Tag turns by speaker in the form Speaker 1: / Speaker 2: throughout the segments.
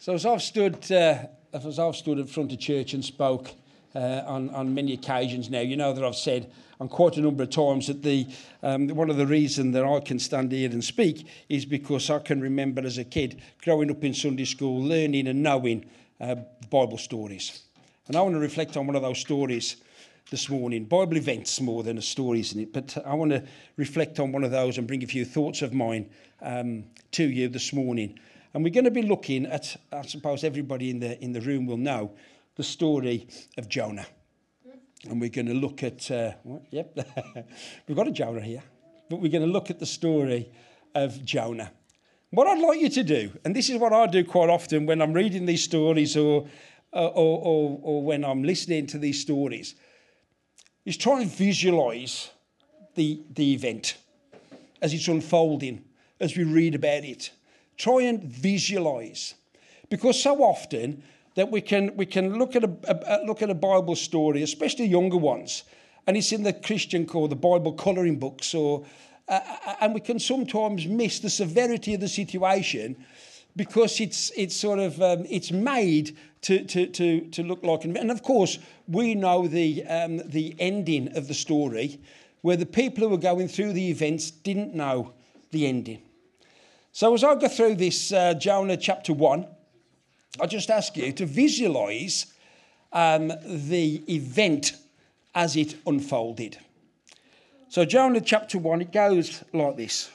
Speaker 1: So as I've stood, uh, as I've stood in front of church and spoke uh, on, on many occasions now, you know that I've said on quite a number of times that the um, one of the reasons that I can stand here and speak is because I can remember as a kid growing up in Sunday school, learning and knowing uh, Bible stories. And I want to reflect on one of those stories this morning. Bible events more than a story, isn't it? But I want to reflect on one of those and bring a few thoughts of mine um, to you this morning. And we're going to be looking at, I suppose everybody in the, in the room will know, the story of Jonah. And we're going to look at, uh, yep, we've got a Jonah here, but we're going to look at the story of Jonah. What I'd like you to do, and this is what I do quite often when I'm reading these stories or, uh, or, or, or when I'm listening to these stories, is try and visualize the, the event as it's unfolding, as we read about it. Try and visualize. Because so often that we can, we can look, at a, a, look at a Bible story, especially younger ones, and it's in the Christian core, the Bible colouring books, or, uh, uh, and we can sometimes miss the severity of the situation because it's, it's sort of um, it's made to, to, to, to look like and of course we know the, um, the ending of the story where the people who were going through the events didn't know the ending so as I go through this uh, Jonah chapter 1, I just ask you to visualize um, the event as it unfolded. So, Jonah chapter 1, it goes like this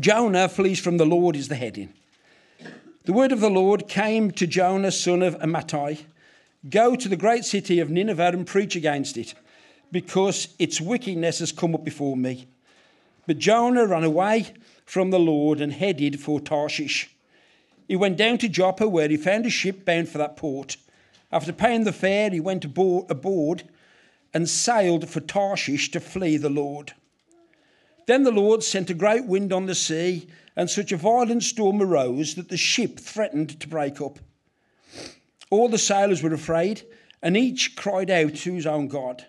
Speaker 1: Jonah flees from the Lord, is the heading. The word of the Lord came to Jonah, son of Amittai Go to the great city of Nineveh and preach against it, because its wickedness has come up before me. But Jonah ran away from the Lord and headed for Tarshish. He went down to Joppa, where he found a ship bound for that port. After paying the fare, he went aboard and sailed for Tarshish to flee the Lord. Then the Lord sent a great wind on the sea, and such a violent storm arose that the ship threatened to break up. All the sailors were afraid, and each cried out to his own God.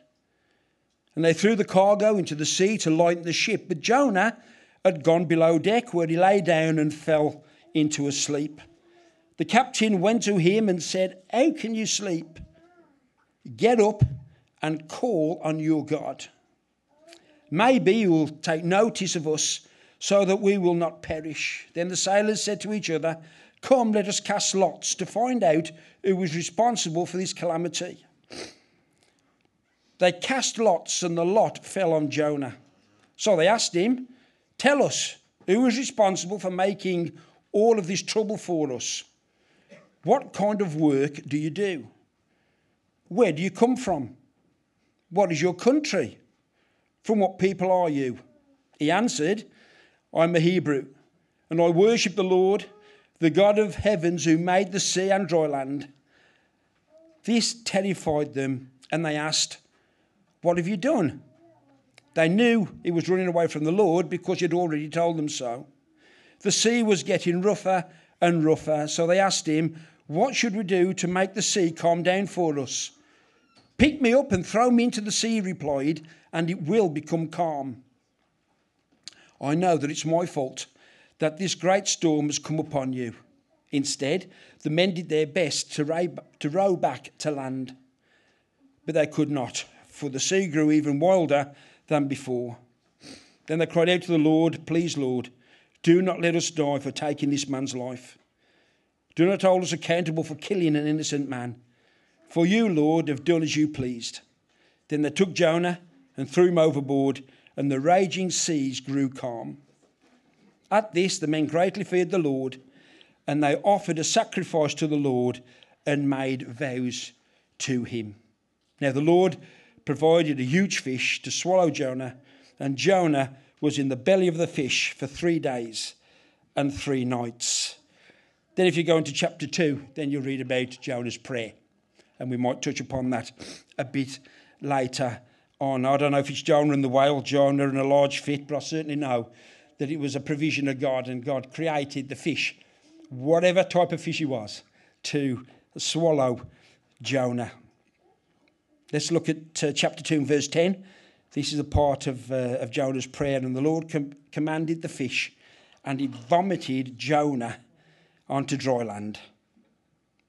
Speaker 1: And they threw the cargo into the sea to lighten the ship. But Jonah had gone below deck, where he lay down and fell into a sleep. The captain went to him and said, How can you sleep? Get up and call on your God. Maybe he will take notice of us so that we will not perish. Then the sailors said to each other, Come, let us cast lots to find out who was responsible for this calamity. They cast lots, and the lot fell on Jonah. So they asked him, Tell us, who is responsible for making all of this trouble for us? What kind of work do you do? Where do you come from? What is your country? From what people are you? He answered, I'm a Hebrew, and I worship the Lord, the God of heavens who made the sea and dry land. This terrified them, and they asked, What have you done? They knew he was running away from the Lord because he'd already told them so. The sea was getting rougher and rougher, so they asked him, What should we do to make the sea calm down for us? Pick me up and throw me into the sea, he replied, and it will become calm. I know that it's my fault that this great storm has come upon you. Instead, the men did their best to row, to row back to land, but they could not, for the sea grew even wilder than before. Then they cried out to the Lord, Please, Lord, do not let us die for taking this man's life. Do not hold us accountable for killing an innocent man. For you, Lord, have done as you pleased. Then they took Jonah and threw him overboard, and the raging seas grew calm. At this, the men greatly feared the Lord, and they offered a sacrifice to the Lord and made vows to him. Now, the Lord provided a huge fish to swallow Jonah, and Jonah was in the belly of the fish for three days and three nights. Then, if you go into chapter 2, then you'll read about Jonah's prayer, and we might touch upon that a bit later on. I don't know if it's Jonah and the whale, Jonah and a large fish, but I certainly know that it was a provision of God, and God created the fish, whatever type of fish he was, to swallow Jonah. Let's look at uh, chapter 2 and verse 10. This is a part of, uh, of Jonah's prayer. And the Lord com- commanded the fish, and it vomited Jonah onto dry land.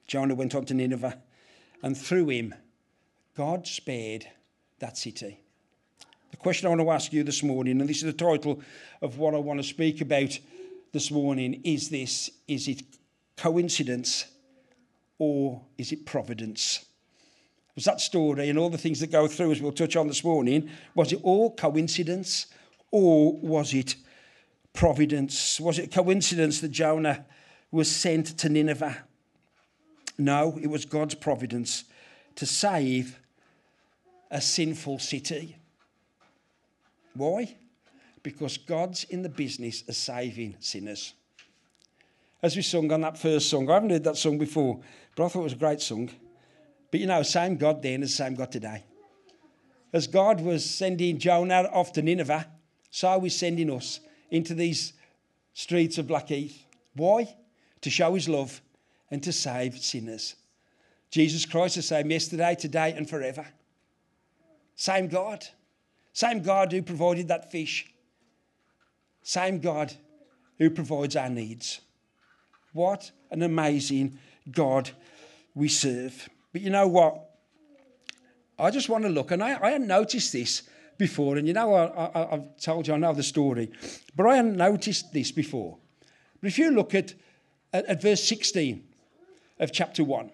Speaker 1: Jonah went on to Nineveh, and through him, God spared that city. The question I want to ask you this morning, and this is the title of what I want to speak about this morning, is this Is it coincidence or is it providence? Was that story and all the things that go through, as we'll touch on this morning, was it all coincidence or was it providence? Was it coincidence that Jonah was sent to Nineveh? No, it was God's providence to save a sinful city. Why? Because God's in the business of saving sinners. As we sung on that first song, I haven't heard that song before, but I thought it was a great song. But you know, same God then as same God today. As God was sending Jonah off to Nineveh, so he's sending us into these streets of Blackheath. Why? To show his love and to save sinners. Jesus Christ the same yesterday, today, and forever. Same God. Same God who provided that fish. Same God who provides our needs. What an amazing God we serve. But you know what? I just want to look, and I, I hadn't noticed this before, and you know, I, have told you I know the story, but I hadn't noticed this before. But if you look at, at, at verse 16 of chapter 1,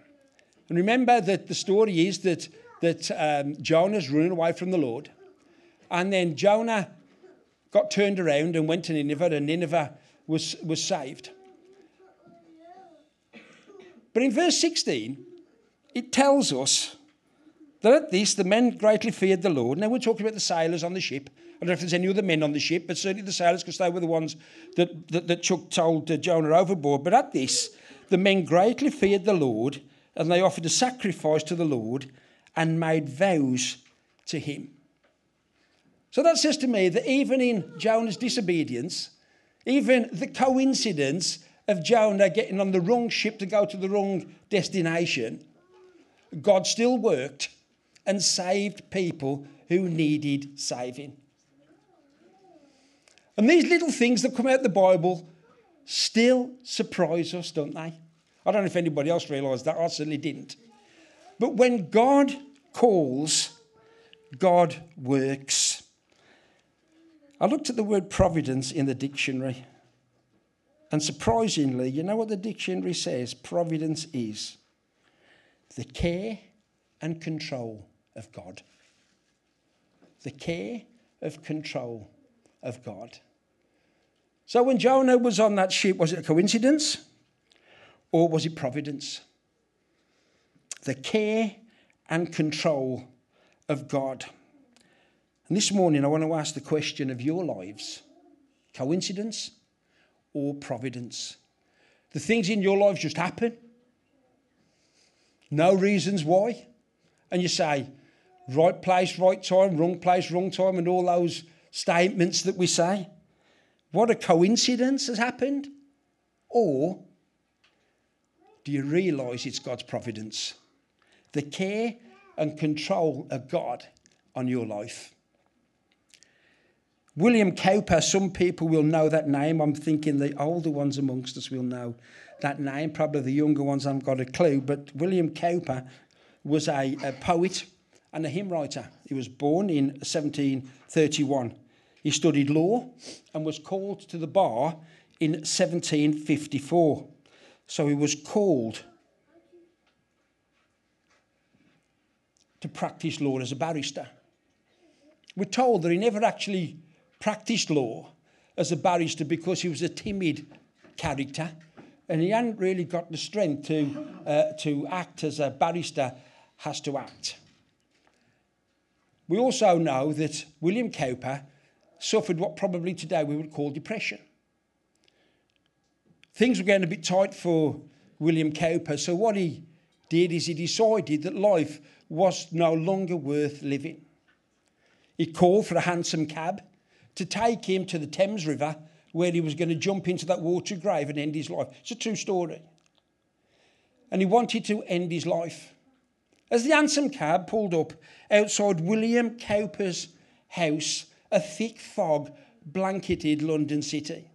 Speaker 1: and remember that the story is that, that um, Jonah's running away from the Lord, and then Jonah got turned around and went to Nineveh, and Nineveh was, was saved. But in verse 16, it tells us that at this the men greatly feared the Lord. Now we're talking about the sailors on the ship. I don't know if there's any other men on the ship, but certainly the sailors, because they were the ones that, that, that Chuck told uh, Jonah overboard. But at this, the men greatly feared the Lord, and they offered a sacrifice to the Lord and made vows to him. So that says to me that even in Jonah's disobedience, even the coincidence of Jonah getting on the wrong ship to go to the wrong destination, God still worked and saved people who needed saving. And these little things that come out of the Bible still surprise us, don't they? I don't know if anybody else realised that. I certainly didn't. But when God calls, God works. I looked at the word providence in the dictionary. And surprisingly, you know what the dictionary says providence is? The care and control of God. The care of control of God. So when Jonah was on that ship, was it a coincidence or was it providence? The care and control of God. And this morning, I want to ask the question of your lives coincidence or providence? The things in your lives just happen. No reasons why. And you say, right place, right time, wrong place, wrong time, and all those statements that we say. What a coincidence has happened. Or do you realise it's God's providence? The care and control of God on your life. William Cowper, some people will know that name. I'm thinking the older ones amongst us will know that name. Probably the younger ones haven't got a clue. But William Cowper was a, a poet and a hymn writer. He was born in 1731. He studied law and was called to the bar in 1754. So he was called to practice law as a barrister. We're told that he never actually practiced law as a barrister because he was a timid character and he hadn't really got the strength to, uh, to act as a barrister has to act. We also know that William Cowper suffered what probably today we would call depression. Things were getting a bit tight for William Cowper, so what he did is he decided that life was no longer worth living. He called for a hansom cab to take him to the Thames River where he was going to jump into that water grave and end his life. It's a true story. And he wanted to end his life. As the hansom cab pulled up outside William Cowper's house, a thick fog blanketed London City.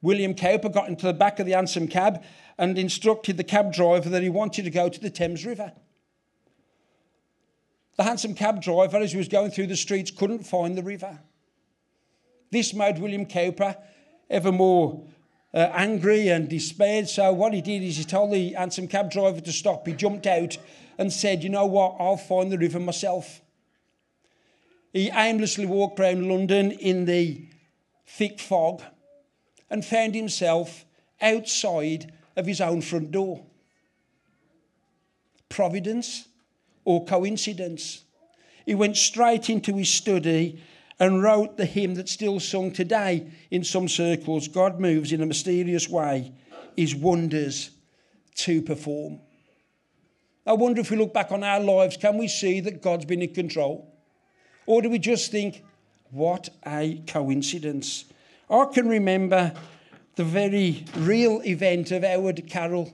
Speaker 1: William Cowper got into the back of the hansom cab and instructed the cab driver that he wanted to go to the Thames River. The hansom cab driver, as he was going through the streets, couldn't find the river. This made William Cowper ever more uh, angry and despaired. So, what he did is he told the hansom cab driver to stop. He jumped out and said, You know what? I'll find the river myself. He aimlessly walked around London in the thick fog and found himself outside of his own front door. Providence or coincidence? He went straight into his study and wrote the hymn that's still sung today in some circles God moves in a mysterious way, his wonders to perform. I wonder if we look back on our lives, can we see that God's been in control? Or do we just think, what a coincidence? I can remember the very real event of Howard, Carol,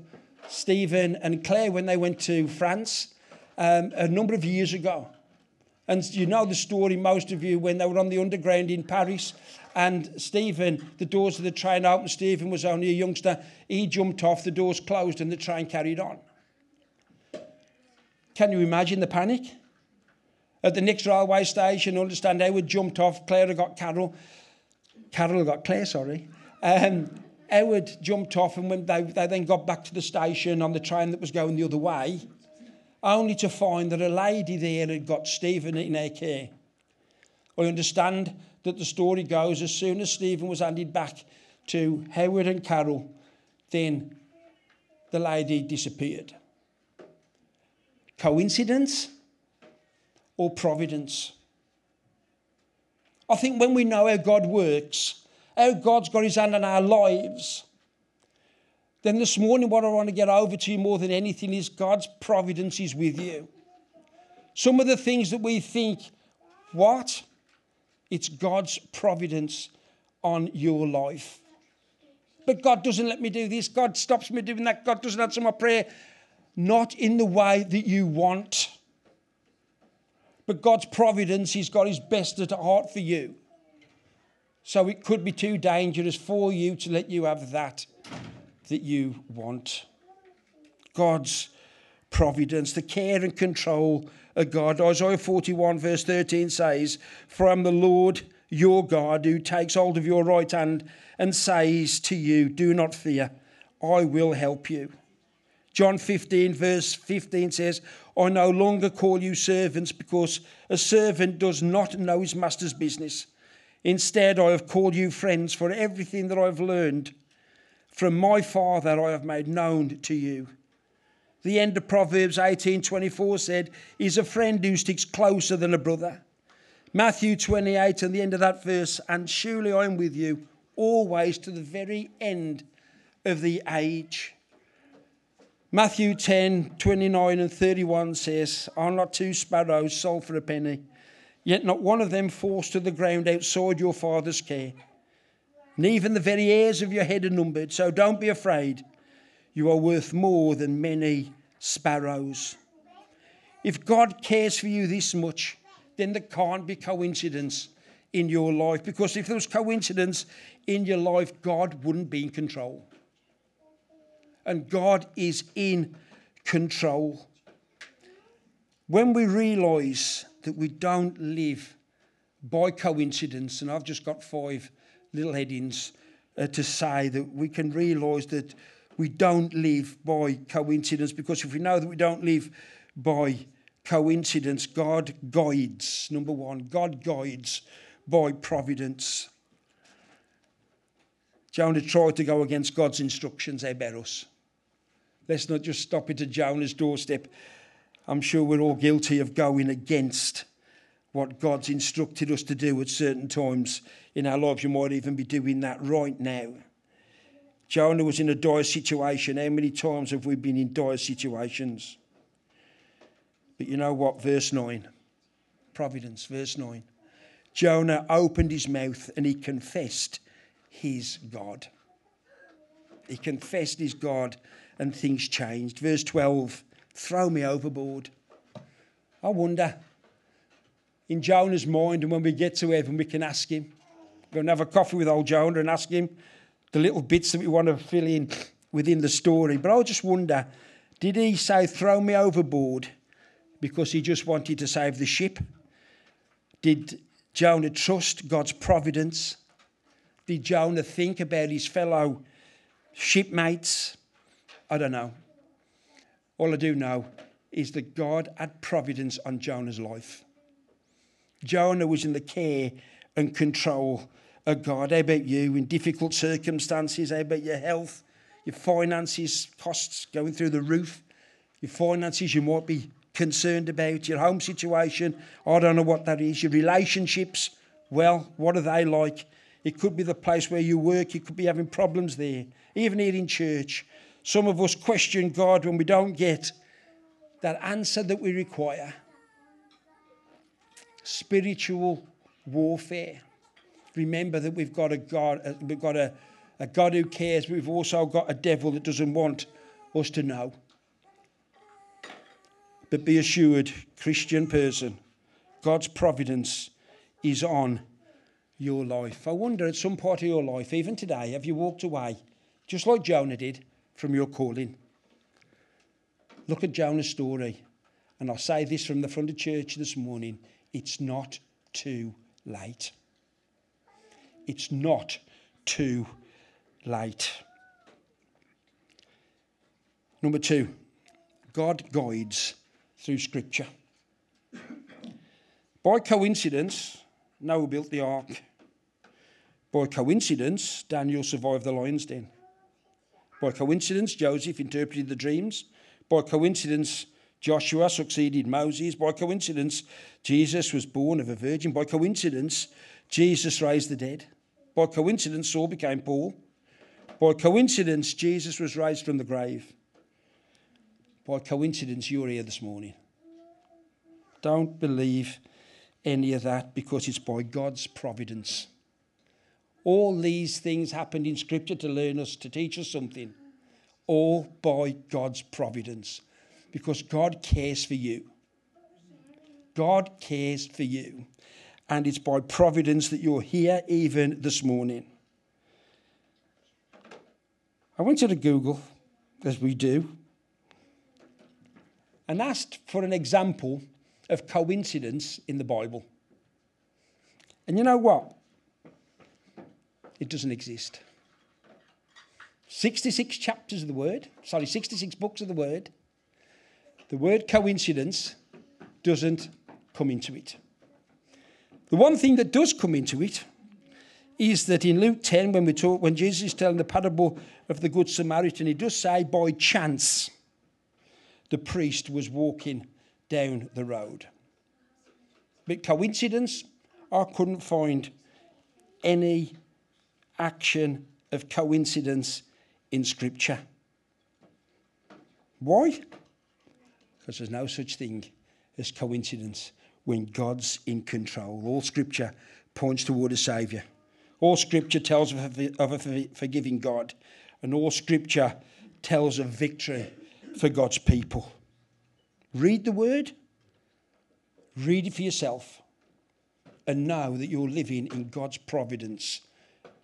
Speaker 1: Stephen, and Claire when they went to France um, a number of years ago. And you know the story, most of you, when they were on the underground in Paris. And Stephen, the doors of the train opened. Stephen was only a youngster. He jumped off, the doors closed, and the train carried on. Can you imagine the panic? At the next railway station, understand Howard jumped off, Claire got Carol. Carol got Claire, sorry. Um, Howard jumped off, and when they, they then got back to the station on the train that was going the other way, only to find that a lady there had got Stephen in her care. I understand that the story goes as soon as Stephen was handed back to Howard and Carol, then the lady disappeared. Coincidence or providence? I think when we know how God works, how God's got his hand on our lives, then this morning, what I want to get over to you more than anything is God's providence is with you. Some of the things that we think, what? It's God's providence on your life. But God doesn't let me do this. God stops me doing that. God doesn't answer my prayer. Not in the way that you want. But God's providence, He's got His best at heart for you. So it could be too dangerous for you to let you have that that you want. God's providence, the care and control of God. Isaiah 41, verse 13 says, For I am the Lord your God who takes hold of your right hand and says to you, Do not fear, I will help you. John 15, verse 15 says, I no longer call you servants because a servant does not know his master's business. Instead, I have called you friends, for everything that I've learned from my Father I have made known to you. The end of Proverbs 18:24 said, "Is a friend who sticks closer than a brother." Matthew 28 and the end of that verse, "And surely I am with you always to the very end of the age." Matthew 10, 29 and 31 says, Are not two sparrows sold for a penny? Yet not one of them falls to the ground outside your Father's care and even the very hairs of your head are numbered. So don't be afraid. You are worth more than many sparrows. If God cares for you this much, then there can't be coincidence in your life. Because if there was coincidence in your life, God wouldn't be in control. And God is in control. When we realize that we don't live by coincidence, and I've just got five little headings uh, to say that we can realise that we don't live by coincidence because if we know that we don't live by coincidence, God guides. Number one, God guides by providence. Jonah tried to go against God's instructions, eh, Berus? Let's not just stop it at Jonah's doorstep. I'm sure we're all guilty of going against what God's instructed us to do at certain times in our lives. You might even be doing that right now. Jonah was in a dire situation. How many times have we been in dire situations? But you know what? Verse 9. Providence, verse 9. Jonah opened his mouth and he confessed his God. He confessed his God and things changed. Verse 12 throw me overboard. I wonder in Jonah's mind, and when we get to heaven, we can ask him. Go and have a coffee with old Jonah and ask him, the little bits that we want to fill in within the story. But I just wonder did he say, throw me overboard because he just wanted to save the ship? Did Jonah trust God's providence? Did Jonah think about his fellow shipmates? I don't know. All I do know is that God had providence on Jonah's life. Jonah was in the care and control of God. How about you in difficult circumstances? How about your health, your finances, costs going through the roof? Your finances you might be concerned about, your home situation. I don't know what that is. Your relationships, well, what are they like? It could be the place where you work, you could be having problems there. Even here in church, some of us question God when we don't get that answer that we require. Spiritual warfare. Remember that we've got a God, uh, we've got a, a God who cares, but we've also got a devil that doesn't want us to know. But be assured, Christian person, God's providence is on your life. I wonder at some part of your life, even today, have you walked away, just like Jonah did, from your calling? Look at Jonah's story. And I'll say this from the front of church this morning it's not too late. It's not too late. Number two, God guides through Scripture. By coincidence, Noah built the ark. By coincidence, Daniel survived the lion's den. By coincidence, Joseph interpreted the dreams. By coincidence, Joshua succeeded Moses. By coincidence, Jesus was born of a virgin. By coincidence, Jesus raised the dead. By coincidence, Saul became Paul. By coincidence, Jesus was raised from the grave. By coincidence, you're here this morning. Don't believe any of that because it's by God's providence. All these things happened in Scripture to learn us, to teach us something. All by God's providence because God cares for you. God cares for you. And it's by providence that you're here even this morning. I went to the Google, as we do, and asked for an example of coincidence in the Bible. And you know what? It doesn't exist. 66 chapters of the Word, sorry, 66 books of the Word, the word coincidence doesn't come into it. The one thing that does come into it is that in Luke 10, when we talk, when Jesus is telling the parable of the Good Samaritan, he does say, by chance, the priest was walking down the road. But coincidence, I couldn't find any action of coincidence in Scripture. Why? Because there's no such thing as coincidence when God's in control. All Scripture points toward a Saviour. All Scripture tells of a forgiving God, and all Scripture tells of victory for God's people. Read the Word, read it for yourself, and know that you're living in God's providence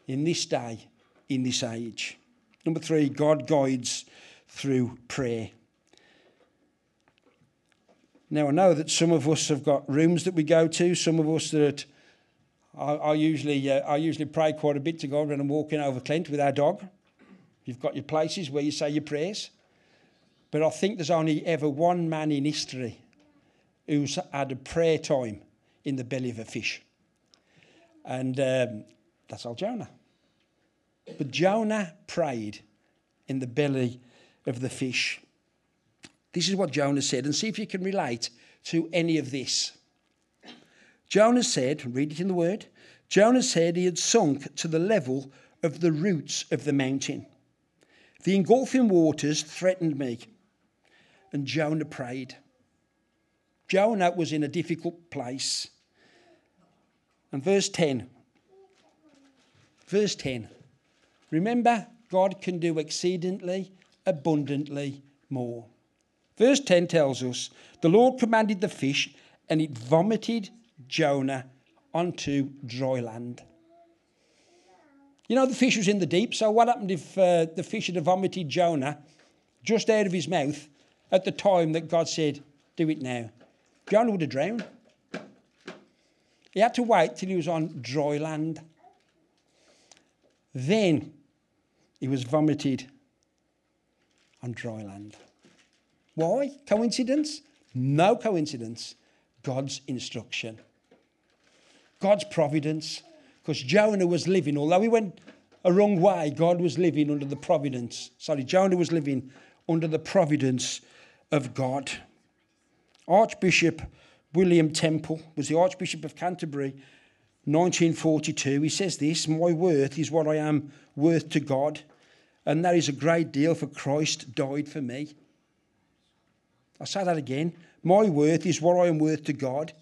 Speaker 1: in this day, in this age. Number three, God guides through prayer. Now, I know that some of us have got rooms that we go to, some of us that I, I usually, uh, I usually pray quite a bit to God when I'm walking over Clent with our dog. You've got your places where you say your prayers. But I think there's only ever one man in history who's had a prayer time in the belly of a fish. And um, that's old Jonah. But Jonah prayed in the belly of the fish. This is what Jonah said, and see if you can relate to any of this. Jonah said, read it in the word, Jonah said he had sunk to the level of the roots of the mountain. The engulfing waters threatened me. And Jonah prayed. Jonah was in a difficult place. And verse 10. Verse 10. Remember, God can do exceedingly, abundantly more. Verse 10 tells us the Lord commanded the fish, and it vomited Jonah onto dry land. You know, the fish was in the deep, so what happened if uh, the fish had vomited Jonah just out of his mouth at the time that God said, Do it now? Jonah would have drowned. He had to wait till he was on dry land. Then he was vomited on dry land. Why? Coincidence? No coincidence. God's instruction. God's providence. Because Jonah was living, although he went a wrong way, God was living under the providence. Sorry, Jonah was living under the providence of God. Archbishop William Temple was the Archbishop of Canterbury, 1942. He says this My worth is what I am worth to God, and that is a great deal, for Christ died for me. I'll say that again. My worth is what I am worth to God,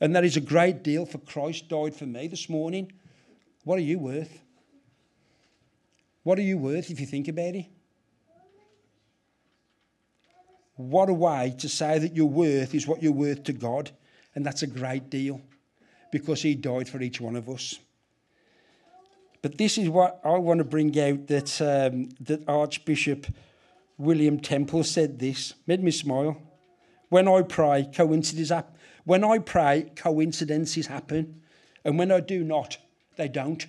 Speaker 1: and that is a great deal, for Christ died for me this morning. What are you worth? What are you worth if you think about it? What a way to say that your worth is what you're worth to God. And that's a great deal because He died for each one of us. But this is what I want to bring out that, um, that Archbishop William Temple said this, made me smile. When I pray, coincidences happen. When I pray, coincidences happen. And when I do not, they don't.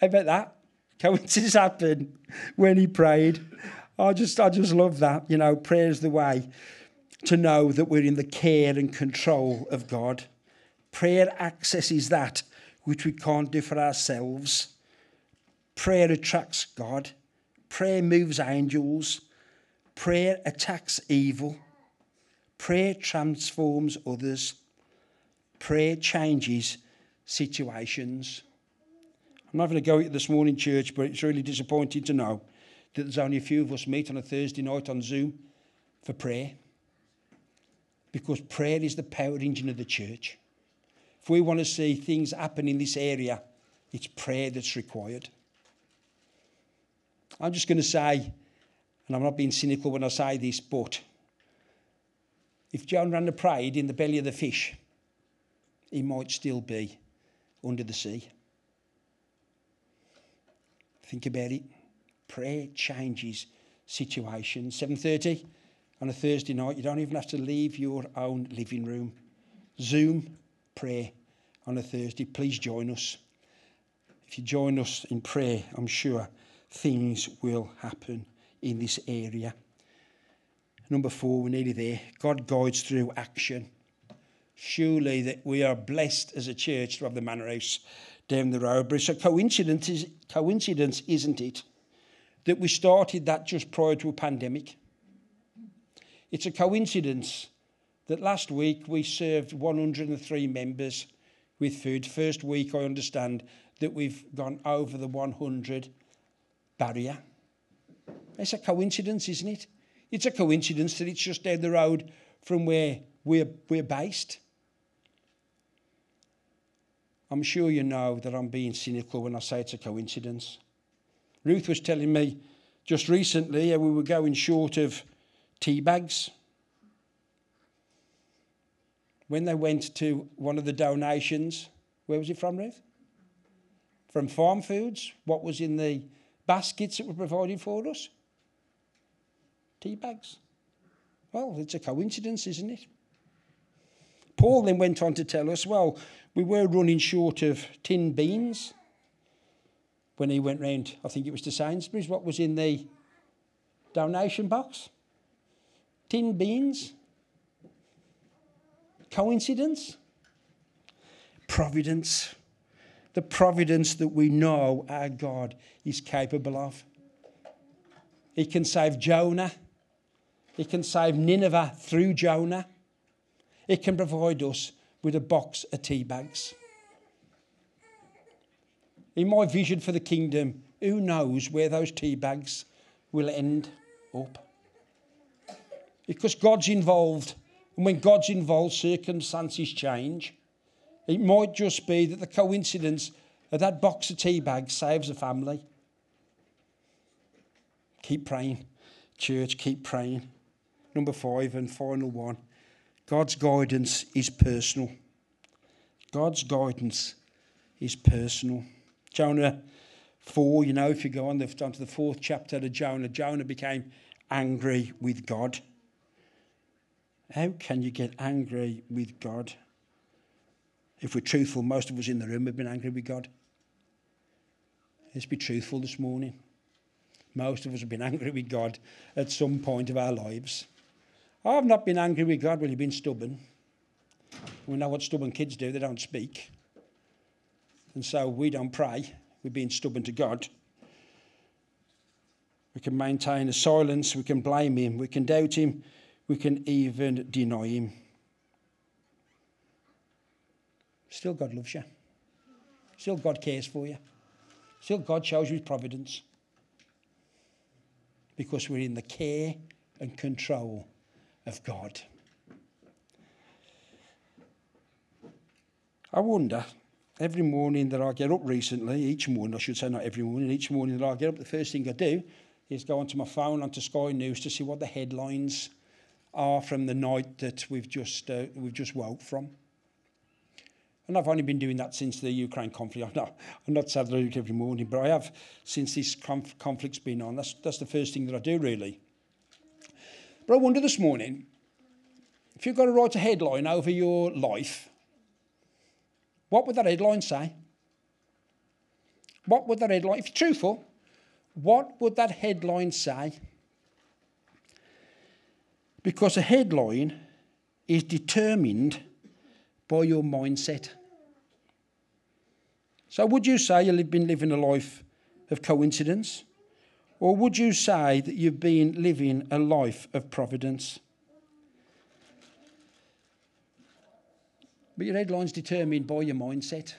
Speaker 1: How about that? Coincidences happen when he prayed. I just, I just love that. You know, prayer's the way to know that we're in the care and control of God. Prayer accesses that which we can't do for ourselves. Prayer attracts God. Prayer moves angels. Prayer attacks evil. Prayer transforms others. Prayer changes situations. I'm not going to go into this morning, church, but it's really disappointing to know that there's only a few of us meet on a Thursday night on Zoom for prayer. Because prayer is the power engine of the church. If we want to see things happen in this area, it's prayer that's required. I'm just going to say, and I'm not being cynical when I say this, but if Jonah hadn't prayed in the belly of the fish, he might still be under the sea. Think about it. Prayer changes situations. 7:30 on a Thursday night, you don't even have to leave your own living room. Zoom prayer on a Thursday. Please join us. If you join us in prayer, I'm sure things will happen in this area. Number four, we're nearly there. God guides through action. Surely that we are blessed as a church to have the manor house down the road. But it's a coincidence, coincidence, isn't it, that we started that just prior to a pandemic. It's a coincidence that last week we served 103 members with food. First week, I understand that we've gone over the 100 barrier. It's a coincidence, isn't it? It's a coincidence that it's just down the road from where we're, we're based. I'm sure you know that I'm being cynical when I say it's a coincidence. Ruth was telling me just recently we were going short of tea bags. When they went to one of the donations, where was it from, Ruth? From Farm Foods. What was in the baskets that were provided for us? Tea bags. Well, it's a coincidence, isn't it? Paul then went on to tell us, well, we were running short of tin beans when he went round, I think it was to Sainsbury's. What was in the donation box? Tin beans. Coincidence? Providence. The providence that we know our God is capable of. He can save Jonah. He can save Nineveh through Jonah. He can provide us with a box of tea bags. In my vision for the kingdom, who knows where those tea bags will end up? Because God's involved. And when God's involved, circumstances change. It might just be that the coincidence of that box of tea bags saves a family. Keep praying, church, keep praying. Number five and final one God's guidance is personal. God's guidance is personal. Jonah 4, you know, if you go on, the, on to the fourth chapter of Jonah, Jonah became angry with God. How can you get angry with God? If we're truthful, most of us in the room have been angry with God. Let's be truthful this morning. Most of us have been angry with God at some point of our lives. I've not been angry with God when you've been stubborn. We know what stubborn kids do, they don't speak. And so we don't pray. We're being stubborn to God. We can maintain a silence, we can blame Him, we can doubt Him, we can even deny Him. Still, God loves you. Still, God cares for you. Still, God shows you His providence. Because we're in the care and control of God. I wonder, every morning that I get up recently, each morning, I should say not every morning, each morning that I get up, the first thing I do is go onto my phone, onto Sky News to see what the headlines are from the night that we've just, uh, we've just woke from. And I've only been doing that since the Ukraine conflict. I'm not, I'm not sadly every morning, but I have since this conf- conflict's been on. That's, that's the first thing that I do, really. But I wonder this morning, if you've got to write a headline over your life, what would that headline say? What would that headline, if you're truthful, what would that headline say? Because a headline is determined by your mindset. So, would you say you've been living a life of coincidence? Or would you say that you've been living a life of providence? But your headline's determined by your mindset.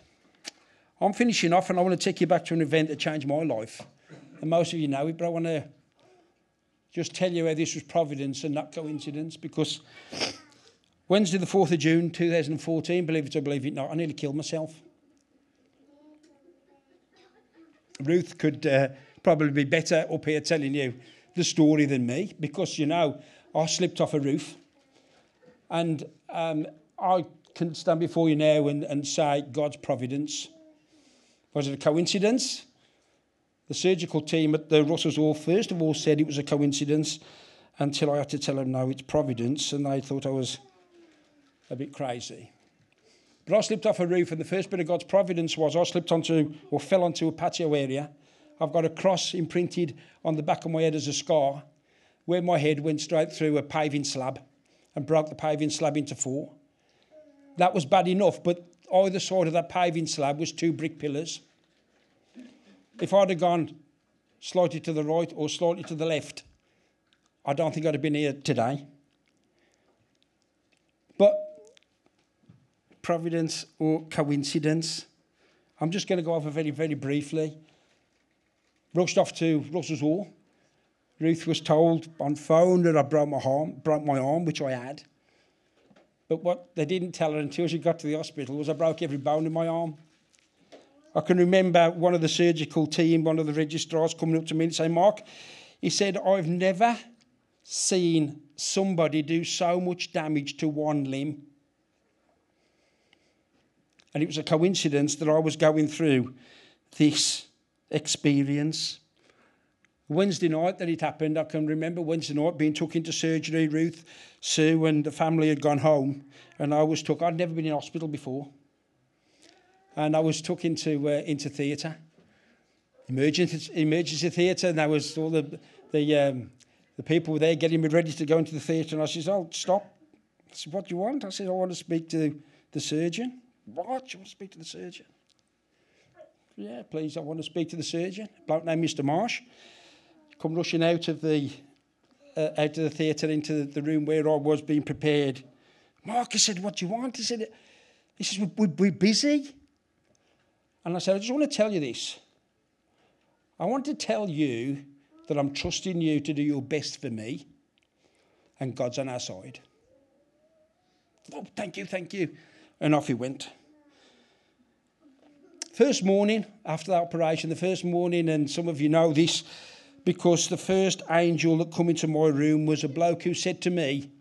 Speaker 1: I'm finishing off and I want to take you back to an event that changed my life. And most of you know it, but I want to just tell you how this was providence and not coincidence because Wednesday, the 4th of June 2014, believe it or believe it not, I nearly killed myself. Ruth could uh, probably be better up here telling you the story than me because, you know, I slipped off a roof and um, I can stand before you now and, and say God's providence. Was it a coincidence? The surgical team at the Russell's Hall first of all said it was a coincidence until I had to tell them, no, it's providence, and they thought I was a bit crazy. But I slipped off a roof, and the first bit of God's providence was I slipped onto or fell onto a patio area. I've got a cross imprinted on the back of my head as a scar, where my head went straight through a paving slab and broke the paving slab into four. That was bad enough, but either side of that paving slab was two brick pillars. If I'd have gone slightly to the right or slightly to the left, I don't think I'd have been here today. But providence or coincidence, I'm just going to go over very, very briefly. Rushed off to Russell's Hall. Ruth was told on phone that I broke my arm, broke my arm, which I had. But what they didn't tell her until she got to the hospital was I broke every bone in my arm. I can remember one of the surgical team, one of the registrars coming up to me and saying, Mark, he said, I've never seen somebody do so much damage to one limb. And it was a coincidence that I was going through this experience. Wednesday night that it happened, I can remember Wednesday night being took into surgery. Ruth, Sue, and the family had gone home, and I was took. I'd never been in hospital before and I was took into uh, into theatre, emergency emergency theatre, and there was all the the um, the people were there getting me ready to go into the theatre, and I said, "Oh, stop! I said, what do you want?" I said, "I want to speak to the surgeon." What? You want to speak to the surgeon? Yeah, please. I want to speak to the surgeon. Bloke named Mr. Marsh. Come rushing out of the uh, out of the theatre into the room where I was being prepared. Mark, I said, "What do you want?" He said, "He says we're, we're busy." And I said, I just want to tell you this. I want to tell you that I'm trusting you to do your best for me, and God's on our side. Oh, thank you, thank you. And off he went. First morning after the operation, the first morning, and some of you know this because the first angel that come into my room was a bloke who said to me,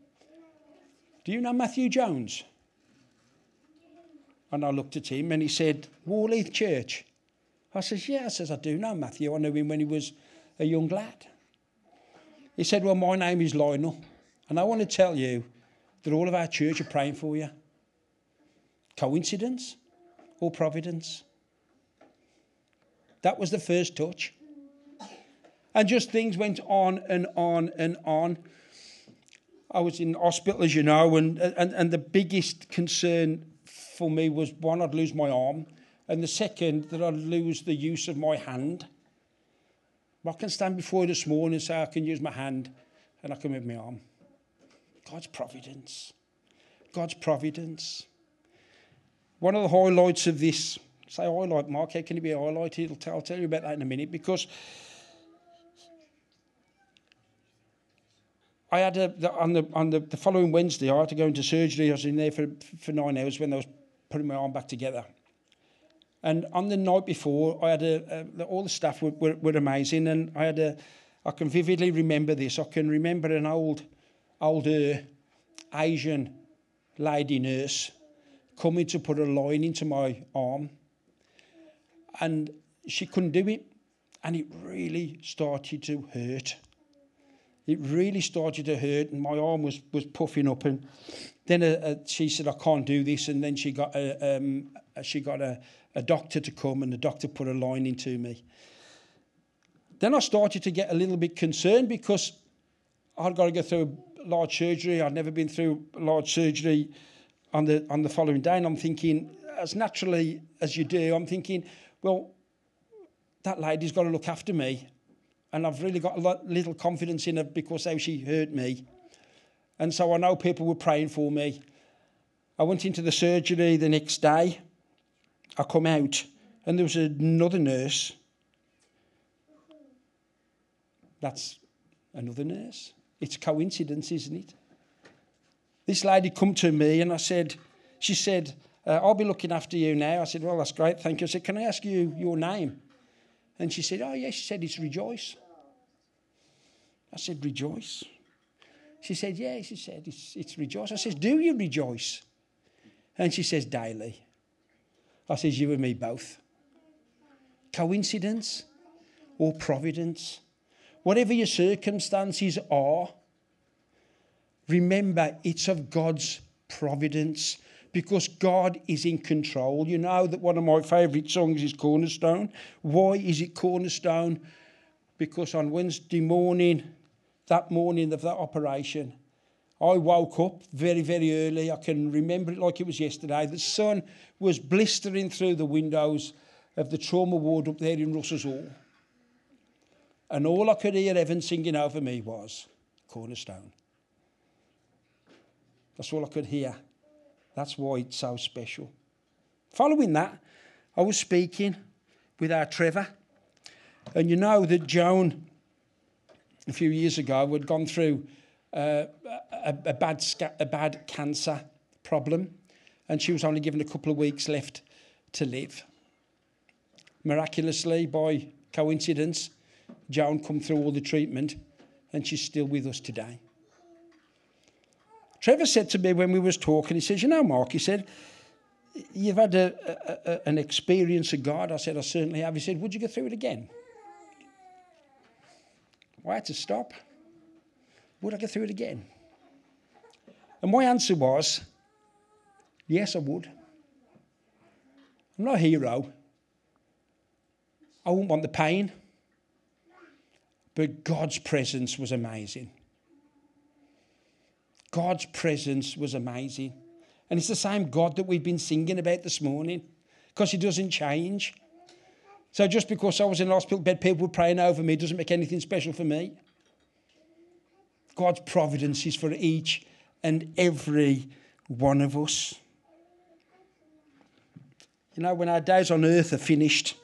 Speaker 1: Do you know Matthew Jones? And I looked at him and he said, Warleith Church. I says, Yeah. I says, I do know Matthew. I knew him when he was a young lad. He said, Well, my name is Lionel, and I want to tell you that all of our church are praying for you. Coincidence or providence? That was the first touch. And just things went on and on and on. I was in hospital, as you know, and, and, and the biggest concern for me was one, I'd lose my arm, and the second, that I'd lose the use of my hand. I can stand before you this morning and say I can use my hand and I can move my arm. God's providence. God's providence. One of the highlights of this, say highlight, Mark, how can it be highlighted? I'll tell, I'll tell you about that in a minute because I had a, the, on, the, on the, the following Wednesday, I had to go into surgery. I was in there for, for nine hours when I was putting my arm back together. And on the night before, I had a, a all the staff were, were, were amazing, and I had a, I can vividly remember this. I can remember an old, older uh, Asian lady nurse coming to put a line into my arm, and she couldn't do it, and it really started to hurt. It really started to hurt, and my arm was was puffing up, and then uh, uh, she said, "I can't do this," and then she got a, um, she got a a doctor to come and the doctor put a line into me. Then I started to get a little bit concerned because I'd got to go through large surgery. I'd never been through large surgery on the on the following day, and I'm thinking, as naturally as you do, I'm thinking, well, that lady's got to look after me, and I've really got a lot, little confidence in her because how she hurt me, and so I know people were praying for me. I went into the surgery the next day, I come out and there was another nurse. That's another nurse. It's coincidence, isn't it? This lady come to me and I said, she said, uh, I'll be looking after you now. I said, well, that's great, thank you. I said, can I ask you your name? And she said, oh, yes. She said, it's Rejoice. I said, Rejoice? She said, yeah. She said, it's, it's Rejoice. I said, do you rejoice? And she says, daily. I says, You and me both. Coincidence or providence? Whatever your circumstances are, remember it's of God's providence because God is in control. You know that one of my favourite songs is Cornerstone. Why is it Cornerstone? Because on Wednesday morning, that morning of that operation, I woke up very, very early. I can remember it like it was yesterday. The sun was blistering through the windows of the trauma ward up there in Russell's Hall. And all I could hear Evan singing over me was Cornerstone. That's all I could hear. That's why it's so special. Following that, I was speaking with our Trevor. And you know that Joan, a few years ago, had gone through uh, a, a, bad a bad cancer problem, and she was only given a couple of weeks left to live. Miraculously, by coincidence, Joan come through all the treatment, and she's still with us today. Trevor said to me when we was talking, he says, "You know, Mark," he said, "You've had a, a, a, an experience of God." I said, "I certainly have." He said, "Would you go through it again?" Why had to stop? Would I go through it again? And my answer was, yes, I would. I'm not a hero. I wouldn't want the pain. But God's presence was amazing. God's presence was amazing. And it's the same God that we've been singing about this morning because He doesn't change. So just because I was in hospital bed, people were praying over me doesn't make anything special for me. God's providence is for each and every one of us. You know, when our days on earth are finished,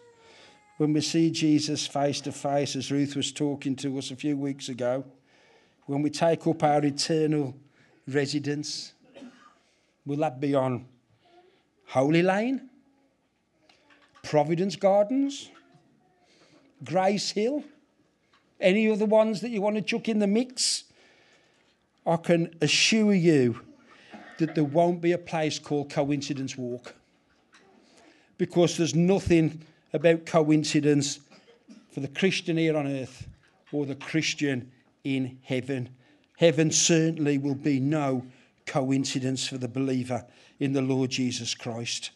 Speaker 1: when we see Jesus face to face, as Ruth was talking to us a few weeks ago, when we take up our eternal residence, will that be on Holy Lane, Providence Gardens, Grace Hill, any other ones that you want to chuck in the mix? I can assure you that there won't be a place called Coincidence Walk because there's nothing about coincidence for the Christian here on earth or the Christian in heaven. Heaven certainly will be no coincidence for the believer in the Lord Jesus Christ.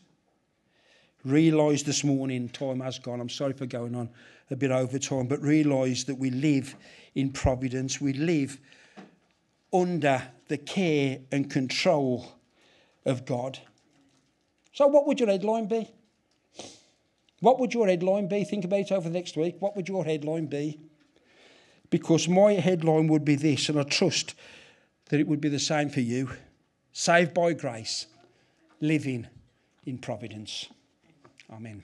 Speaker 1: Realise this morning, time has gone. I'm sorry for going on a bit over time, but realise that we live in providence. We live under the care and control of God. So, what would your headline be? What would your headline be? Think about it over the next week. What would your headline be? Because my headline would be this, and I trust that it would be the same for you saved by grace, living in providence. Amen.